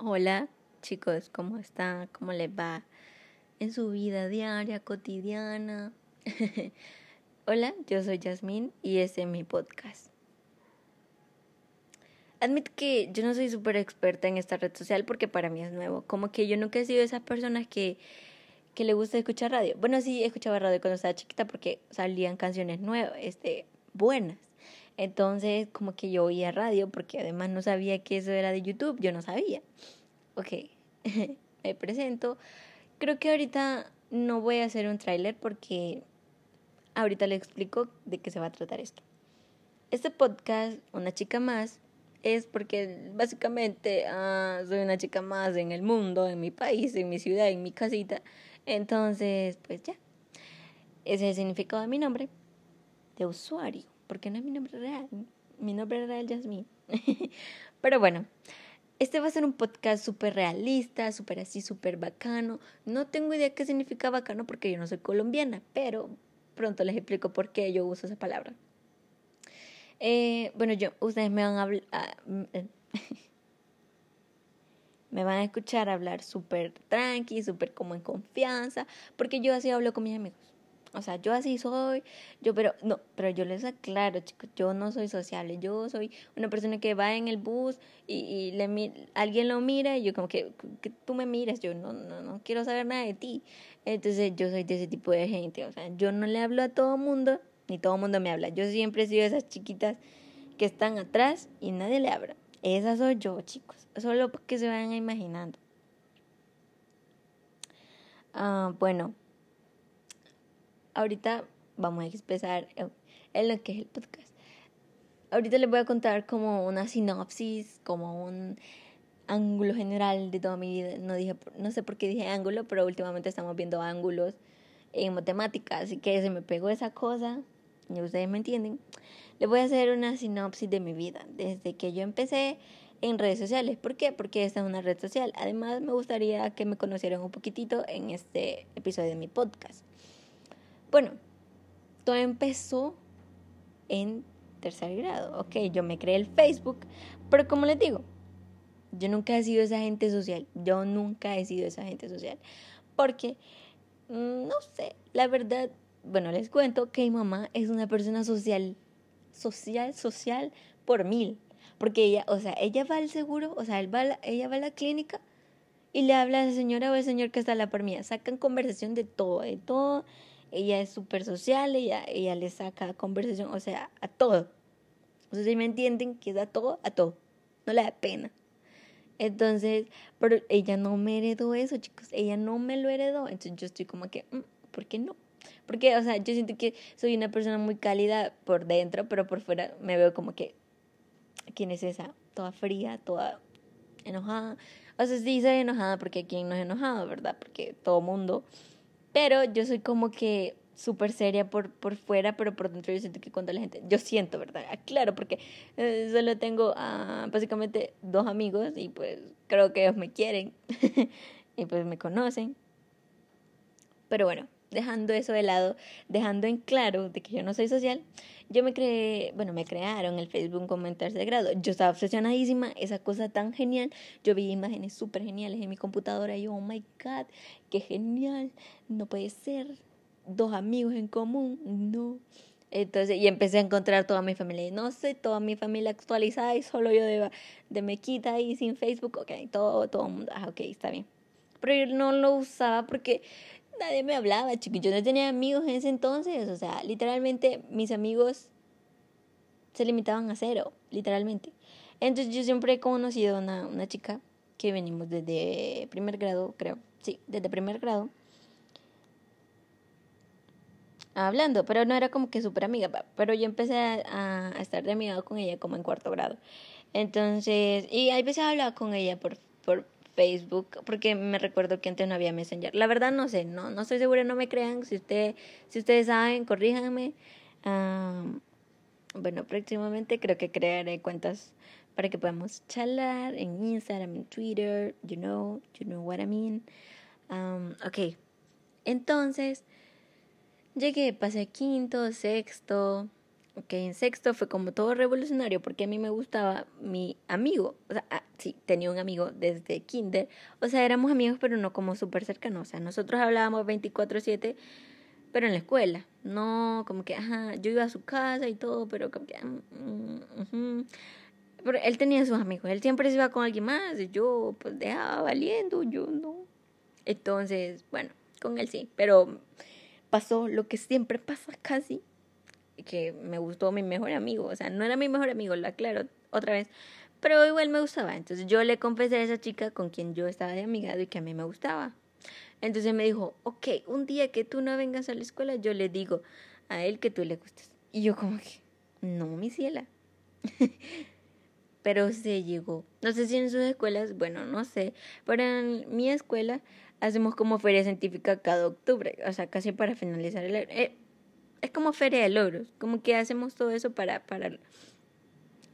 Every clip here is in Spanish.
Hola chicos, ¿cómo están? ¿Cómo les va en su vida diaria, cotidiana? Hola, yo soy Yasmín y este es mi podcast. Admito que yo no soy súper experta en esta red social porque para mí es nuevo. Como que yo nunca he sido de esas personas que, que le gusta escuchar radio. Bueno, sí, escuchaba radio cuando estaba chiquita porque salían canciones nuevas, este, buenas. Entonces, como que yo oía radio, porque además no sabía que eso era de YouTube, yo no sabía. Ok, me presento. Creo que ahorita no voy a hacer un tráiler porque ahorita le explico de qué se va a tratar esto. Este podcast, Una chica más, es porque básicamente ah, soy una chica más en el mundo, en mi país, en mi ciudad, en mi casita. Entonces, pues ya. Ese es el significado de mi nombre, de usuario porque no es mi nombre real. Mi nombre real es Jasmine. Pero bueno, este va a ser un podcast súper realista, súper así, súper bacano. No tengo idea qué significa bacano porque yo no soy colombiana, pero pronto les explico por qué yo uso esa palabra. Eh, bueno, yo, ustedes me van a. Ah, me van a escuchar hablar súper tranqui, súper como en confianza, porque yo así hablo con mis amigos. O sea, yo así soy, yo, pero no, pero yo les aclaro, chicos, yo no soy sociable, yo soy una persona que va en el bus y, y le, alguien lo mira y yo como que, que tú me miras, yo no, no, no quiero saber nada de ti. Entonces yo soy de ese tipo de gente, o sea, yo no le hablo a todo mundo, ni todo mundo me habla. Yo siempre he sido esas chiquitas que están atrás y nadie le habla. Esa soy yo, chicos, solo que se vayan imaginando. Ah, bueno, ahorita vamos a expresar en lo que es el podcast. Ahorita les voy a contar como una sinopsis, como un ángulo general de toda mi vida. No, dije, no sé por qué dije ángulo, pero últimamente estamos viendo ángulos en matemáticas, así que se me pegó esa cosa, y ustedes me entienden. Les voy a hacer una sinopsis de mi vida, desde que yo empecé en redes sociales. ¿Por qué? Porque esta es una red social. Además, me gustaría que me conocieran un poquitito en este episodio de mi podcast. Bueno, todo empezó en tercer grado. Ok, yo me creé el Facebook, pero como les digo, yo nunca he sido esa gente social. Yo nunca he sido esa gente social. Porque, mm, no sé, la verdad, bueno, les cuento que mi mamá es una persona social, social, social por mil. Porque ella, o sea, ella va al seguro, o sea, va ella va a la clínica y le habla a la señora o al señor que está a la par mía. Sacan conversación de todo, de todo ella es súper social, ella, ella le saca conversación, o sea, a todo. O sea, si me entienden, que da todo, a todo. No le da pena. Entonces, pero ella no me heredó eso, chicos. Ella no me lo heredó. Entonces yo estoy como que, mm, ¿por qué no? Porque, o sea, yo siento que soy una persona muy cálida por dentro, pero por fuera me veo como que, ¿quién es esa? Toda fría, toda enojada. O sea, sí soy enojada porque quién no es enojado, ¿verdad? Porque todo mundo pero yo soy como que súper seria por, por fuera, pero por dentro yo siento que cuando la gente, yo siento, ¿verdad? Ah, claro, porque eh, solo tengo uh, básicamente dos amigos y pues creo que ellos me quieren y pues me conocen. Pero bueno, dejando eso de lado, dejando en claro de que yo no soy social, yo me creé, bueno, me crearon el Facebook como en tercer grado. Yo estaba obsesionadísima, esa cosa tan genial. Yo vi imágenes súper geniales en mi computadora y yo, oh my god, qué genial, no puede ser. Dos amigos en común, no. Entonces, y empecé a encontrar toda mi familia. Y no sé, toda mi familia actualizada y solo yo de, de mequita y sin Facebook. Ok, todo, todo mundo. Ah, ok, está bien. Pero yo no lo usaba porque nadie me hablaba, chicos. Yo no tenía amigos en ese entonces. O sea, literalmente mis amigos se limitaban a cero, literalmente. Entonces yo siempre he conocido a una, una chica que venimos desde primer grado, creo. Sí, desde primer grado. Hablando, pero no era como que súper amiga, pero yo empecé a, estar de amiga con ella como en cuarto grado. Entonces, y a hablar con ella por Facebook, porque me recuerdo que antes no había Messenger. La verdad no sé, no, no estoy segura, no me crean. Si, usted, si ustedes saben, corríjanme. bueno, próximamente creo que crearé cuentas para que podamos charlar en Instagram, en Twitter, you know, you know what I mean. Um, ok, entonces llegué, pasé quinto, sexto, que en sexto fue como todo revolucionario porque a mí me gustaba mi amigo. O sea, ah, sí, tenía un amigo desde kinder. O sea, éramos amigos, pero no como súper cercanos. O sea, nosotros hablábamos 24/7, pero en la escuela. No, como que, ajá, yo iba a su casa y todo, pero como que... Mm, pero él tenía sus amigos. Él siempre se iba con alguien más. Y yo, pues, dejaba valiendo, yo no. Entonces, bueno, con él sí. Pero pasó lo que siempre pasa casi que me gustó mi mejor amigo. O sea, no era mi mejor amigo, lo aclaro otra vez. Pero igual me gustaba. Entonces yo le confesé a esa chica con quien yo estaba de amigado y que a mí me gustaba. Entonces me dijo, ok, un día que tú no vengas a la escuela, yo le digo a él que tú le gustas. Y yo como que, no, mi ciela. pero se llegó. No sé si en sus escuelas, bueno, no sé, pero en mi escuela hacemos como feria científica cada octubre, o sea, casi para finalizar el... Eh, es como feria de logros, como que hacemos todo eso para, para,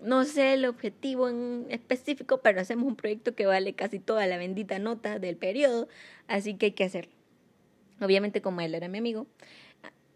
no sé el objetivo en específico, pero hacemos un proyecto que vale casi toda la bendita nota del periodo, así que hay que hacerlo. Obviamente como él era mi amigo,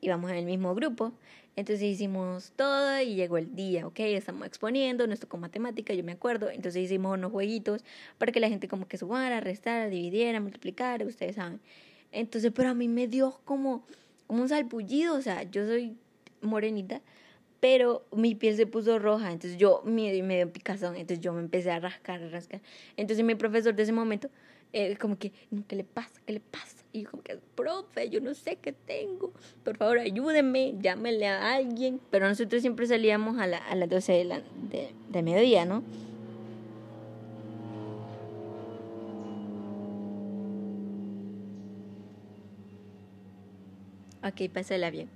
íbamos en el mismo grupo, entonces hicimos todo y llegó el día, ¿ok? Estamos exponiendo, nuestro con matemática, yo me acuerdo, entonces hicimos unos jueguitos para que la gente como que sumara, restara, dividiera, multiplicara, ustedes saben. Entonces, pero a mí me dio como como un salpullido, o sea, yo soy morenita, pero mi piel se puso roja, entonces yo me, me dio picazón, entonces yo me empecé a rascar, a rascar. Entonces mi profesor de ese momento, eh, como que, ¿qué le pasa? ¿Qué le pasa? Y yo como que, profe, yo no sé qué tengo, por favor ayúdenme, llámenle a alguien. Pero nosotros siempre salíamos a, la, a las 12 de, la, de, de mediodía, ¿no? Ok, pásala bien.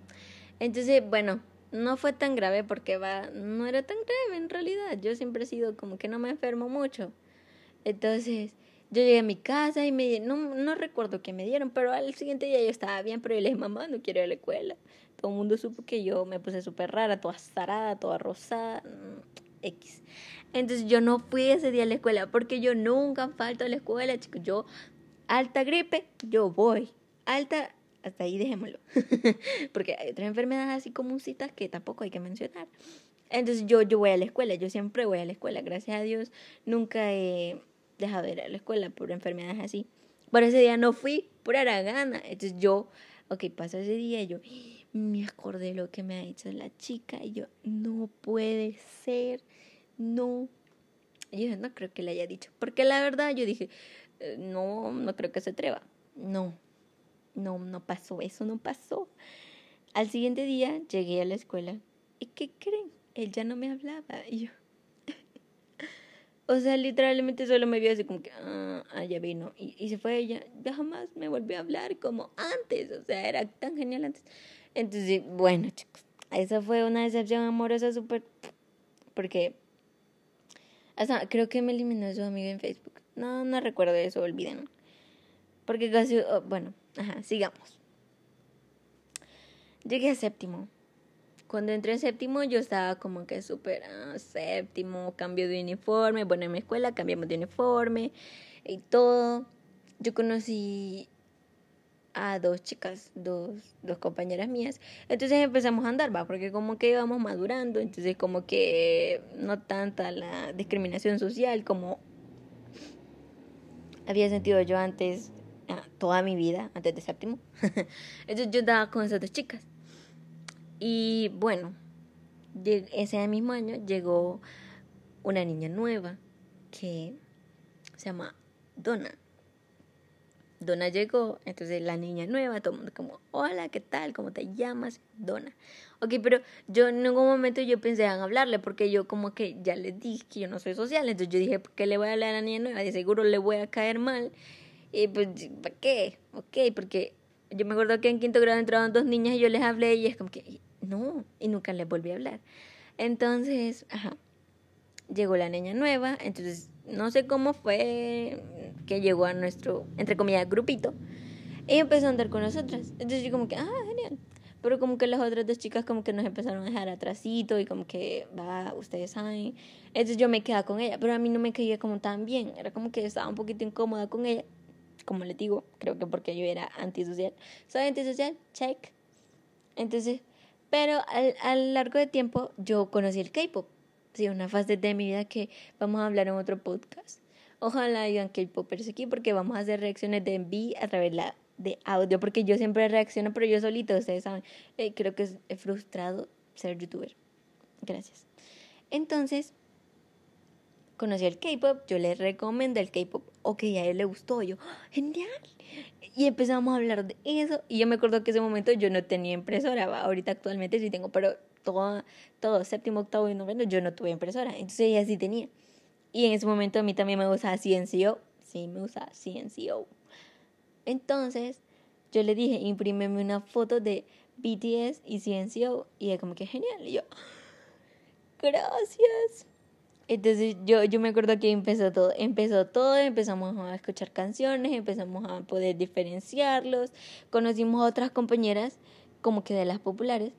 Entonces, bueno, no fue tan grave porque va, no era tan grave en realidad. Yo siempre he sido como que no me enfermo mucho. Entonces, yo llegué a mi casa y me no, no recuerdo qué me dieron, pero al siguiente día yo estaba bien, pero yo le dije, mamá, no quiero ir a la escuela. Todo el mundo supo que yo me puse súper rara, toda zarada, toda rosada, mm, X. Entonces yo no fui ese día a la escuela porque yo nunca falto a la escuela, chicos. Yo, alta gripe, yo voy. Alta hasta ahí dejémoslo. Porque hay otras enfermedades así comúncitas que tampoco hay que mencionar. Entonces yo, yo voy a la escuela, yo siempre voy a la escuela. Gracias a Dios nunca he dejado de ir a la escuela por enfermedades así. Por ese día no fui, por gana. Entonces yo, ok, pasa ese día y yo me acordé lo que me ha dicho la chica y yo, no puede ser, no. Y yo no creo que le haya dicho. Porque la verdad yo dije, eh, no, no creo que se atreva. No, no, no pasó, eso no pasó. Al siguiente día llegué a la escuela y ¿qué creen? Él ya no me hablaba y yo... o sea, literalmente solo me vio así como que, ah, ah ya vino. Y, y se fue ella, ya jamás me volvió a hablar como antes, o sea, era tan genial antes. Entonces, bueno, chicos, esa fue una decepción amorosa súper... Porque... Hasta creo que me eliminó su amigo en Facebook. No, no recuerdo eso, olviden. Porque casi, oh, bueno, Ajá, sigamos. Llegué a séptimo. Cuando entré en séptimo yo estaba como que súper ah, séptimo, cambio de uniforme, bueno, en mi escuela cambiamos de uniforme y todo. Yo conocí a dos chicas, dos, dos compañeras mías. Entonces empezamos a andar, va, porque como que íbamos madurando, entonces como que no tanta la discriminación social como había sentido yo antes toda mi vida, antes de séptimo. Entonces yo andaba con esas dos chicas. Y bueno, ese mismo año llegó una niña nueva que se llama Donna. Donna llegó, entonces la niña nueva, todo el mundo como, hola, ¿qué tal? ¿Cómo te llamas? Donna. Ok, pero yo en ningún momento yo pensé en hablarle porque yo como que ya le dije que yo no soy social, entonces yo dije, ¿por qué le voy a hablar a la niña nueva? De seguro le voy a caer mal y pues, ¿para qué? Ok, porque yo me acuerdo que en quinto grado entraban dos niñas y yo les hablé y es como que, no, y nunca les volví a hablar. Entonces, ajá, llegó la niña nueva, entonces no sé cómo fue que llegó a nuestro, entre comillas, grupito, y empezó a andar con nosotras. Entonces yo como que, ah, genial. Pero como que las otras dos chicas como que nos empezaron a dejar atrasito y como que, va, ustedes saben. Entonces yo me quedaba con ella, pero a mí no me caía como tan bien. Era como que estaba un poquito incómoda con ella como les digo, creo que porque yo era antisocial. ¿Soy antisocial? Check. Entonces, Pero a lo largo de tiempo yo conocí el K-pop. Sí, una fase de mi vida que vamos a hablar en otro podcast. Ojalá hayan K-popers aquí porque vamos a hacer reacciones de envío a través de audio porque yo siempre reacciono pero yo solito, ustedes saben. Eh, creo que es frustrado ser youtuber. Gracias. Entonces, conocí el K-pop, yo le recomendé el K-pop, ok, a él le gustó, yo, ¡Ah, genial. Y empezamos a hablar de eso. Y yo me acuerdo que ese momento yo no tenía impresora, ahorita actualmente sí tengo, pero todo, todo séptimo, octavo y noveno yo no tuve impresora, entonces ella sí tenía. Y en ese momento a mí también me usaba CNCO, sí, me usaba CNCO. Entonces yo le dije, imprímeme una foto de BTS y CNCO, y ella como que genial, y yo, gracias. Entonces yo, yo me acuerdo que empezó todo, empezó todo, empezamos a escuchar canciones, empezamos a poder diferenciarlos, conocimos a otras compañeras como que de las populares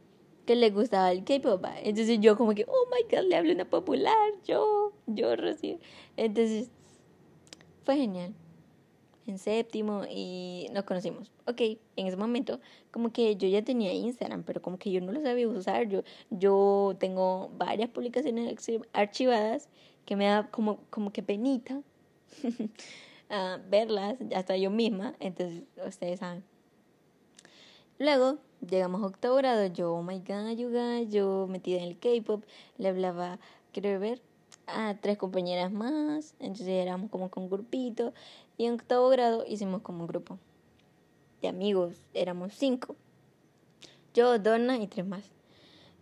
que les gustaba el K-pop. Entonces yo como que, oh my god, le hablo una popular, yo, yo recién. Entonces fue genial. En séptimo y nos conocimos. Ok, en ese momento como que yo ya tenía Instagram, pero como que yo no lo sabía usar. Yo, yo tengo varias publicaciones archivadas que me da como, como que penita uh, verlas, hasta yo misma. Entonces, ustedes saben. Luego llegamos a octavo grado, yo, oh my god, you guys, yo metida en el K-pop, le hablaba, quiero ver, a tres compañeras más, entonces éramos como con grupito, y en octavo grado hicimos como un grupo de amigos, éramos cinco. Yo, Donna y tres más.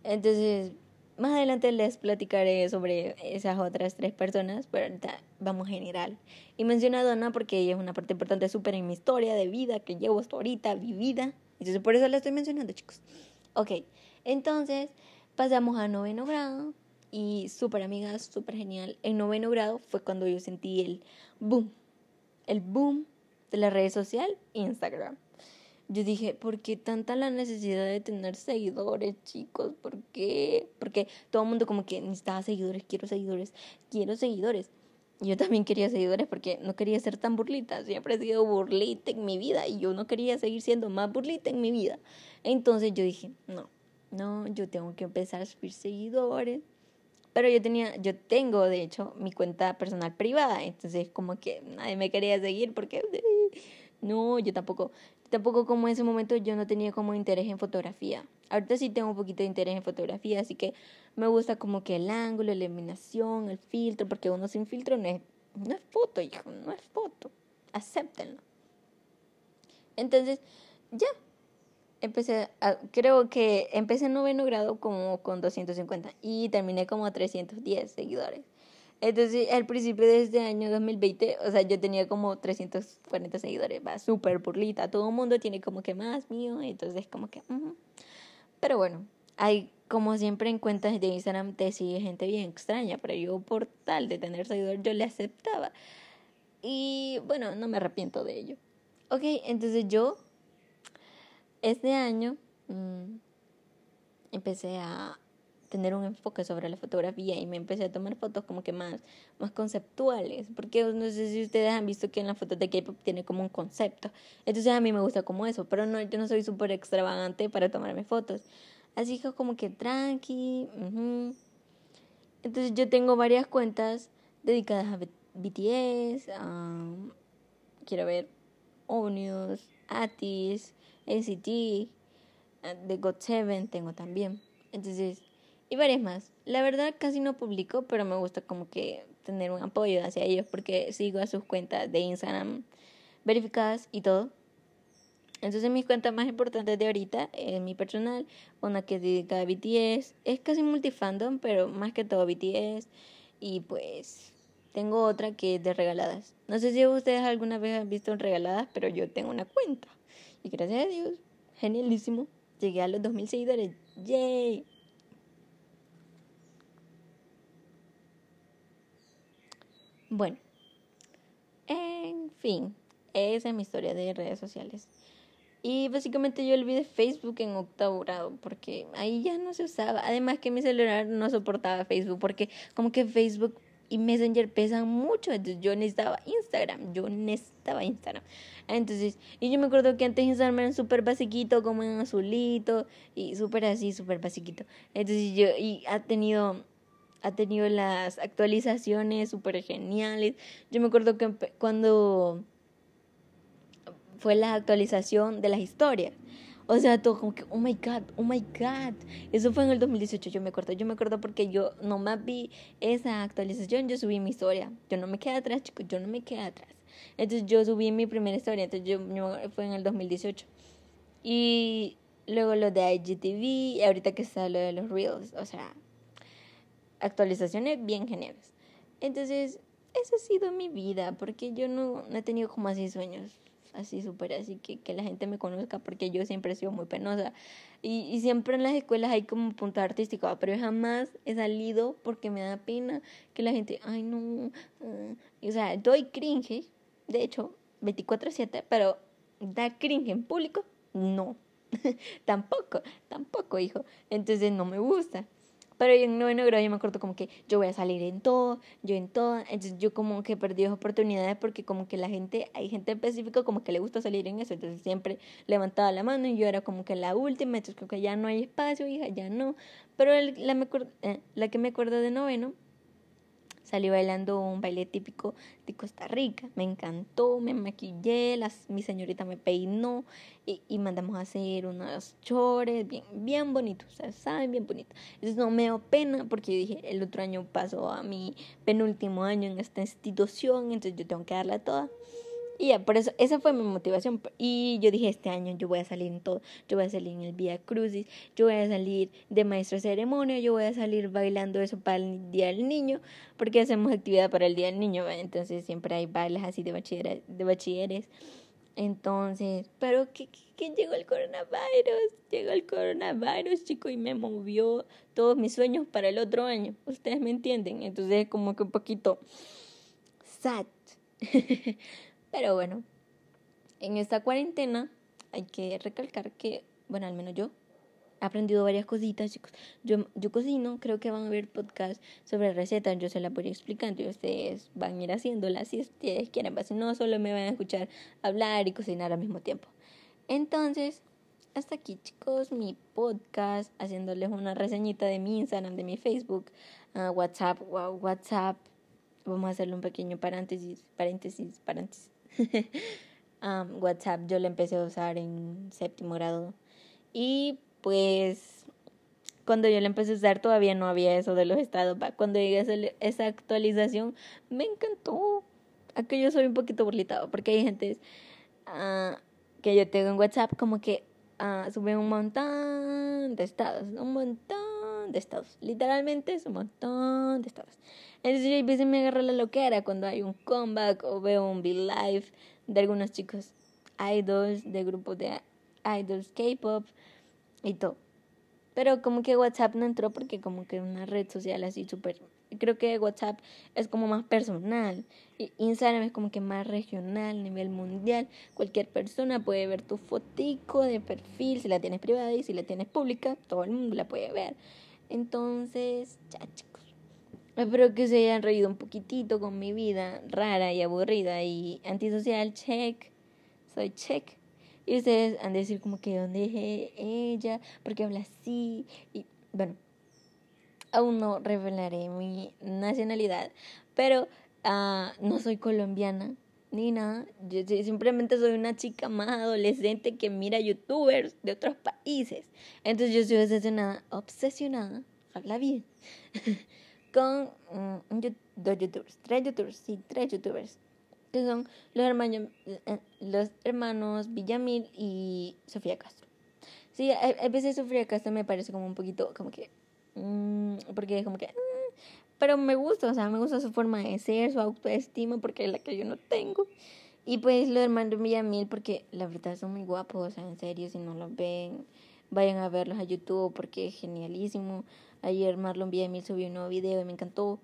Entonces, más adelante les platicaré sobre esas otras tres personas, pero vamos general. Y menciono a Donna porque ella es una parte importante súper en mi historia de vida que llevo hasta ahorita vivida. Entonces, por eso la estoy mencionando, chicos. Ok, entonces pasamos a noveno grado y súper amigas, súper genial. En noveno grado fue cuando yo sentí el boom, el boom de la red social Instagram yo dije, ¿por qué tanta la necesidad de tener seguidores, chicos? ¿Por qué? Porque todo el mundo como que necesitaba seguidores, quiero seguidores, quiero seguidores. Yo también quería seguidores porque no quería ser tan burlita. Siempre he sido burlita en mi vida y yo no quería seguir siendo más burlita en mi vida. Entonces yo dije, no, no, yo tengo que empezar a subir seguidores. Pero yo tenía, yo tengo de hecho mi cuenta personal privada. Entonces como que nadie me quería seguir porque no, yo tampoco, tampoco como en ese momento yo no tenía como interés en fotografía. Ahorita sí tengo un poquito de interés en fotografía, así que me gusta como que el ángulo, la iluminación, el filtro, porque uno sin filtro no es, no es foto, hijo, no es foto. Acéptenlo. Entonces, ya. Empecé, a, creo que empecé en noveno grado como con 250 y terminé como 310 seguidores. Entonces, al principio de este año 2020, o sea, yo tenía como 340 seguidores, va súper burlita, todo el mundo tiene como que más mío, entonces como que... Pero bueno, hay como siempre en cuentas de Instagram te sigue gente bien extraña, pero yo por tal de tener seguidores yo le aceptaba. Y bueno, no me arrepiento de ello. Ok, entonces yo este año mm, empecé a tener un enfoque sobre la fotografía y me empecé a tomar fotos como que más, más conceptuales, porque no sé si ustedes han visto que en las fotos de K-pop tiene como un concepto, entonces a mí me gusta como eso, pero no, yo no soy súper extravagante para tomarme fotos, así que como que tranqui, entonces yo tengo varias cuentas dedicadas a BTS, quiero ver, Onius, Atis, NCT, de GOT7 tengo también. Entonces, y varias más. La verdad casi no publico, pero me gusta como que tener un apoyo hacia ellos porque sigo a sus cuentas de Instagram verificadas y todo. Entonces mis cuentas más importantes de ahorita es mi personal, una que es dedicada a BTS, es casi multifandom, pero más que todo BTS y pues tengo otra que es de regaladas. No sé si ustedes alguna vez han visto regaladas, pero yo tengo una cuenta. Y gracias a Dios, genialísimo, llegué a los 2000 seguidores. ¡Yay! Bueno, en fin, esa es mi historia de redes sociales. Y básicamente yo olvidé Facebook en octavo grado porque ahí ya no se usaba. Además que mi celular no soportaba Facebook porque como que Facebook y Messenger pesan mucho, entonces yo necesitaba Instagram, yo necesitaba Instagram. Entonces, y yo me acuerdo que antes Instagram era súper basiquito, como en azulito, y súper así, súper basiquito. Entonces yo, y ha tenido, ha tenido las actualizaciones súper geniales. Yo me acuerdo que cuando fue la actualización de las historias. O sea, todo como que, oh my god, oh my god. Eso fue en el 2018, yo me acuerdo. Yo me acuerdo porque yo nomás vi esa actualización, yo subí mi historia. Yo no me quedé atrás, chicos, yo no me quedé atrás. Entonces yo subí mi primera historia, entonces yo, fue en el 2018. Y luego lo de IGTV, y ahorita que está lo de los Reels, o sea, actualizaciones bien geniales. Entonces, esa ha sido mi vida, porque yo no, no he tenido como así sueños así súper así que, que la gente me conozca porque yo siempre he sido muy penosa. Y, y siempre en las escuelas hay como punto artístico pero yo jamás he salido porque me da pena que la gente ay no uh", o sea doy cringe de hecho 24/7 pero da cringe en público no. Tampoco tampoco hijo. Entonces no me gusta pero en noveno grado yo me acuerdo como que yo voy a salir en todo, yo en todo. Entonces yo como que perdí oportunidades porque como que la gente, hay gente específica como que le gusta salir en eso. Entonces siempre levantaba la mano y yo era como que la última. Entonces creo que ya no hay espacio, hija, ya no. Pero la, me, eh, la que me acuerdo de noveno Salí bailando un baile típico de Costa Rica. Me encantó, me maquillé, las, mi señorita me peinó y, y mandamos a hacer unos chores bien, bien bonitos, ¿saben? Bien bonitos. Entonces no me dio pena porque dije, el otro año pasó a mi penúltimo año en esta institución, entonces yo tengo que darla toda. Y ya, por eso, esa fue mi motivación. Y yo dije, este año yo voy a salir en todo. Yo voy a salir en el Vía Crucis, yo voy a salir de maestro ceremonia, yo voy a salir bailando eso para el Día del Niño, porque hacemos actividad para el Día del Niño, entonces siempre hay bailes así de, de bachilleres. Entonces, pero que, llegó el coronavirus, llegó el coronavirus, chico, y me movió todos mis sueños para el otro año. Ustedes me entienden. Entonces, como que un poquito sad. Pero bueno, en esta cuarentena hay que recalcar que, bueno, al menos yo he aprendido varias cositas, chicos. Yo, yo cocino, creo que van a ver podcast sobre recetas, yo se las voy explicando y ustedes van a ir haciéndolas si ustedes quieren, pues, si no, solo me van a escuchar hablar y cocinar al mismo tiempo. Entonces, hasta aquí, chicos, mi podcast, haciéndoles una reseñita de mi Instagram, de mi Facebook, uh, WhatsApp, wow, WhatsApp. Vamos a hacerle un pequeño paréntesis, paréntesis, paréntesis. WhatsApp yo lo empecé a usar en séptimo grado. Y pues cuando yo lo empecé a usar todavía no había eso de los estados. Cuando llegué a esa actualización me encantó. Aquí yo soy un poquito burlitado porque hay gente uh, que yo tengo en WhatsApp como que uh, sube un montón de estados, un montón de estados. Literalmente es un montón de estados. Entonces yo a veces me agarra la loquera cuando hay un comeback o veo un Be Live de algunos chicos idols, de grupos de idols K-pop y todo. Pero como que WhatsApp no entró porque como que una red social así súper... Creo que WhatsApp es como más personal. Y Instagram es como que más regional, nivel mundial. Cualquier persona puede ver tu fotico de perfil, si la tienes privada y si la tienes pública, todo el mundo la puede ver. Entonces, ya Espero que se hayan reído un poquitito con mi vida rara y aburrida y antisocial, check. Soy check. Y ustedes han de decir como que dónde es ella, porque habla así. Y bueno, aún no revelaré mi nacionalidad, pero uh, no soy colombiana ni nada. Yo simplemente soy una chica más adolescente que mira youtubers de otros países. Entonces yo soy obsesionada, obsesionada, habla bien. con mm, dos youtubers, tres youtubers, sí, tres youtubers, que son los hermanos, eh, los hermanos Villamil y Sofía Castro. Sí, a, veces Sofía Castro me parece como un poquito, como que, mmm, porque como que, mm, pero me gusta, o sea, me gusta su forma de ser, su autoestima, porque es la que yo no tengo. Y pues los hermanos Villamil, porque la verdad son muy guapos, o sea, en serio, si no los ven, vayan a verlos a YouTube porque es genialísimo. Ayer Marlon Villamil subió un nuevo video y me encantó.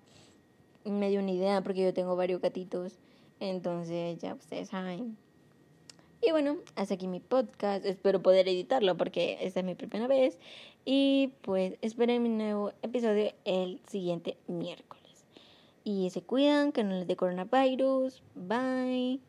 Me dio una idea porque yo tengo varios gatitos. Entonces ya ustedes saben. Y bueno, hasta aquí mi podcast. Espero poder editarlo porque esta es mi primera vez. Y pues esperen mi nuevo episodio el siguiente miércoles. Y se cuidan, que no les dé coronavirus. Bye.